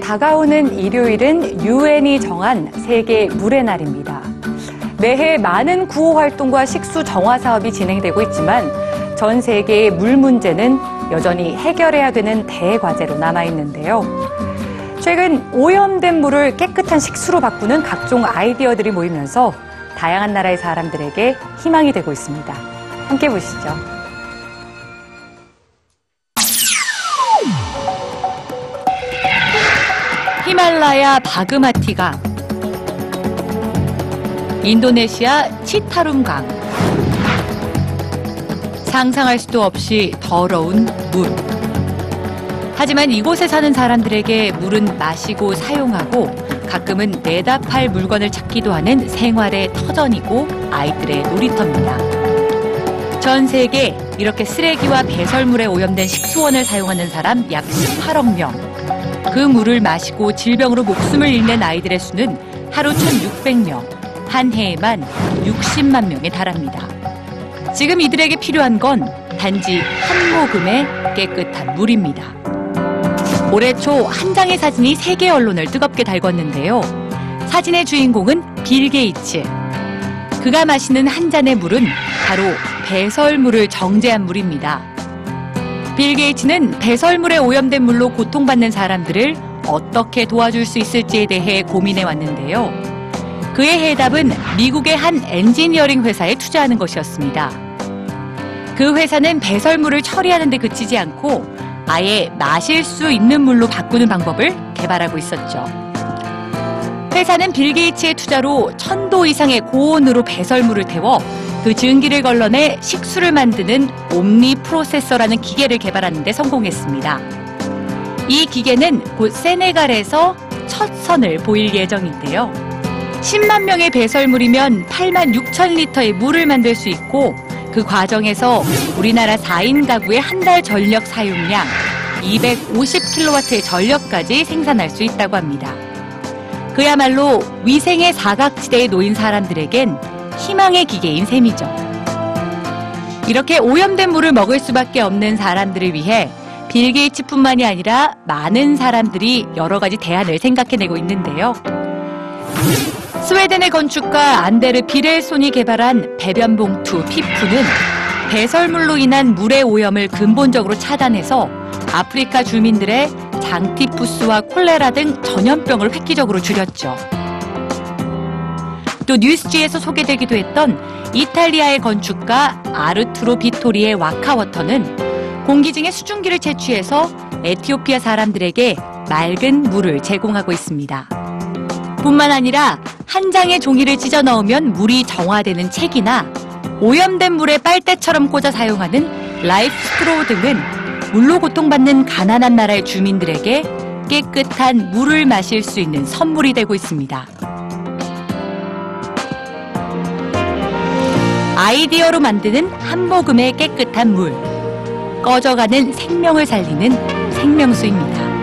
다가오는 일요일은 유엔이 정한 세계 물의 날입니다. 매해 많은 구호 활동과 식수 정화 사업이 진행되고 있지만 전 세계의 물 문제는 여전히 해결해야 되는 대과제로 남아 있는데요. 최근 오염된 물을 깨끗한 식수로 바꾸는 각종 아이디어들이 모이면서 다양한 나라의 사람들에게 희망이 되고 있습니다. 함께 보시죠. 히말라야 바그마티강, 인도네시아 치타룸강, 상상할 수도 없이 더러운 물. 하지만 이곳에 사는 사람들에게 물은 마시고 사용하고 가끔은 내다 팔 물건을 찾기도 하는 생활의 터전이고 아이들의 놀이터입니다. 전 세계 이렇게 쓰레기와 배설물에 오염된 식수원을 사용하는 사람 약 18억 명. 그 물을 마시고 질병으로 목숨을 잃는 아이들의 수는 하루 1,600명, 한 해에만 60만 명에 달합니다. 지금 이들에게 필요한 건 단지 한 모금의 깨끗한 물입니다. 올해 초 한 장의 사진이 세계 언론을 뜨겁게 달궜는데요. 사진의 주인공은 빌 게이츠. 그가 마시는 한 잔의 물은 바로 배설물을 정제한 물입니다. 빌 게이츠는 배설물에 오염된 물로 고통받는 사람들을 어떻게 도와줄 수 있을지에 대해 고민해 왔는데요. 그의 해답은 미국의 한 엔지니어링 회사에 투자하는 것이었습니다. 그 회사는 배설물을 처리하는 데 그치지 않고 아예 마실 수 있는 물로 바꾸는 방법을 개발하고 있었죠. 회사는 빌 게이츠의 투자로 천도 이상의 고온으로 배설물을 태워 그 증기를 걸러내 식수를 만드는 옴니 프로세서라는 기계를 개발하는 데 성공했습니다. 이 기계는 곧 세네갈에서 첫 선을 보일 예정인데요. 10만 명의 배설물이면 8만 6천 리터의 물을 만들 수 있고 그 과정에서 우리나라 4인 가구의 한 달 전력 사용량 250kW의 전력까지 생산할 수 있다고 합니다. 그야말로 위생의 사각지대에 놓인 사람들에겐 희망의 기계인 셈이죠. 이렇게 오염된 물을 먹을 수밖에 없는 사람들을 위해 빌 게이츠뿐만이 아니라 많은 사람들이 여러 가지 대안을 생각해내고 있는데요. 스웨덴의 건축가 안데르 비렐손이 개발한 배변 봉투 피프는 배설물로 인한 물의 오염을 근본적으로 차단해서 아프리카 주민들의 장티푸스와 콜레라 등 전염병을 획기적으로 줄였죠. 또 뉴스G에서 소개되기도 했던 이탈리아의 건축가 아르투로 비토리의 Warka Water는 공기 중에 수증기를 채취해서 에티오피아 사람들에게 맑은 물을 제공하고 있습니다. 뿐만 아니라 한 장의 종이를 찢어 넣으면 물이 정화되는 책이나 오염된 물에 빨대처럼 꽂아 사용하는 LifeStraw 등은 물로 고통받는 가난한 나라의 주민들에게 깨끗한 물을 마실 수 있는 선물이 되고 있습니다. 아이디어로 만드는 한 모금의 깨끗한 물. 꺼져가는 생명을 살리는 생명수입니다.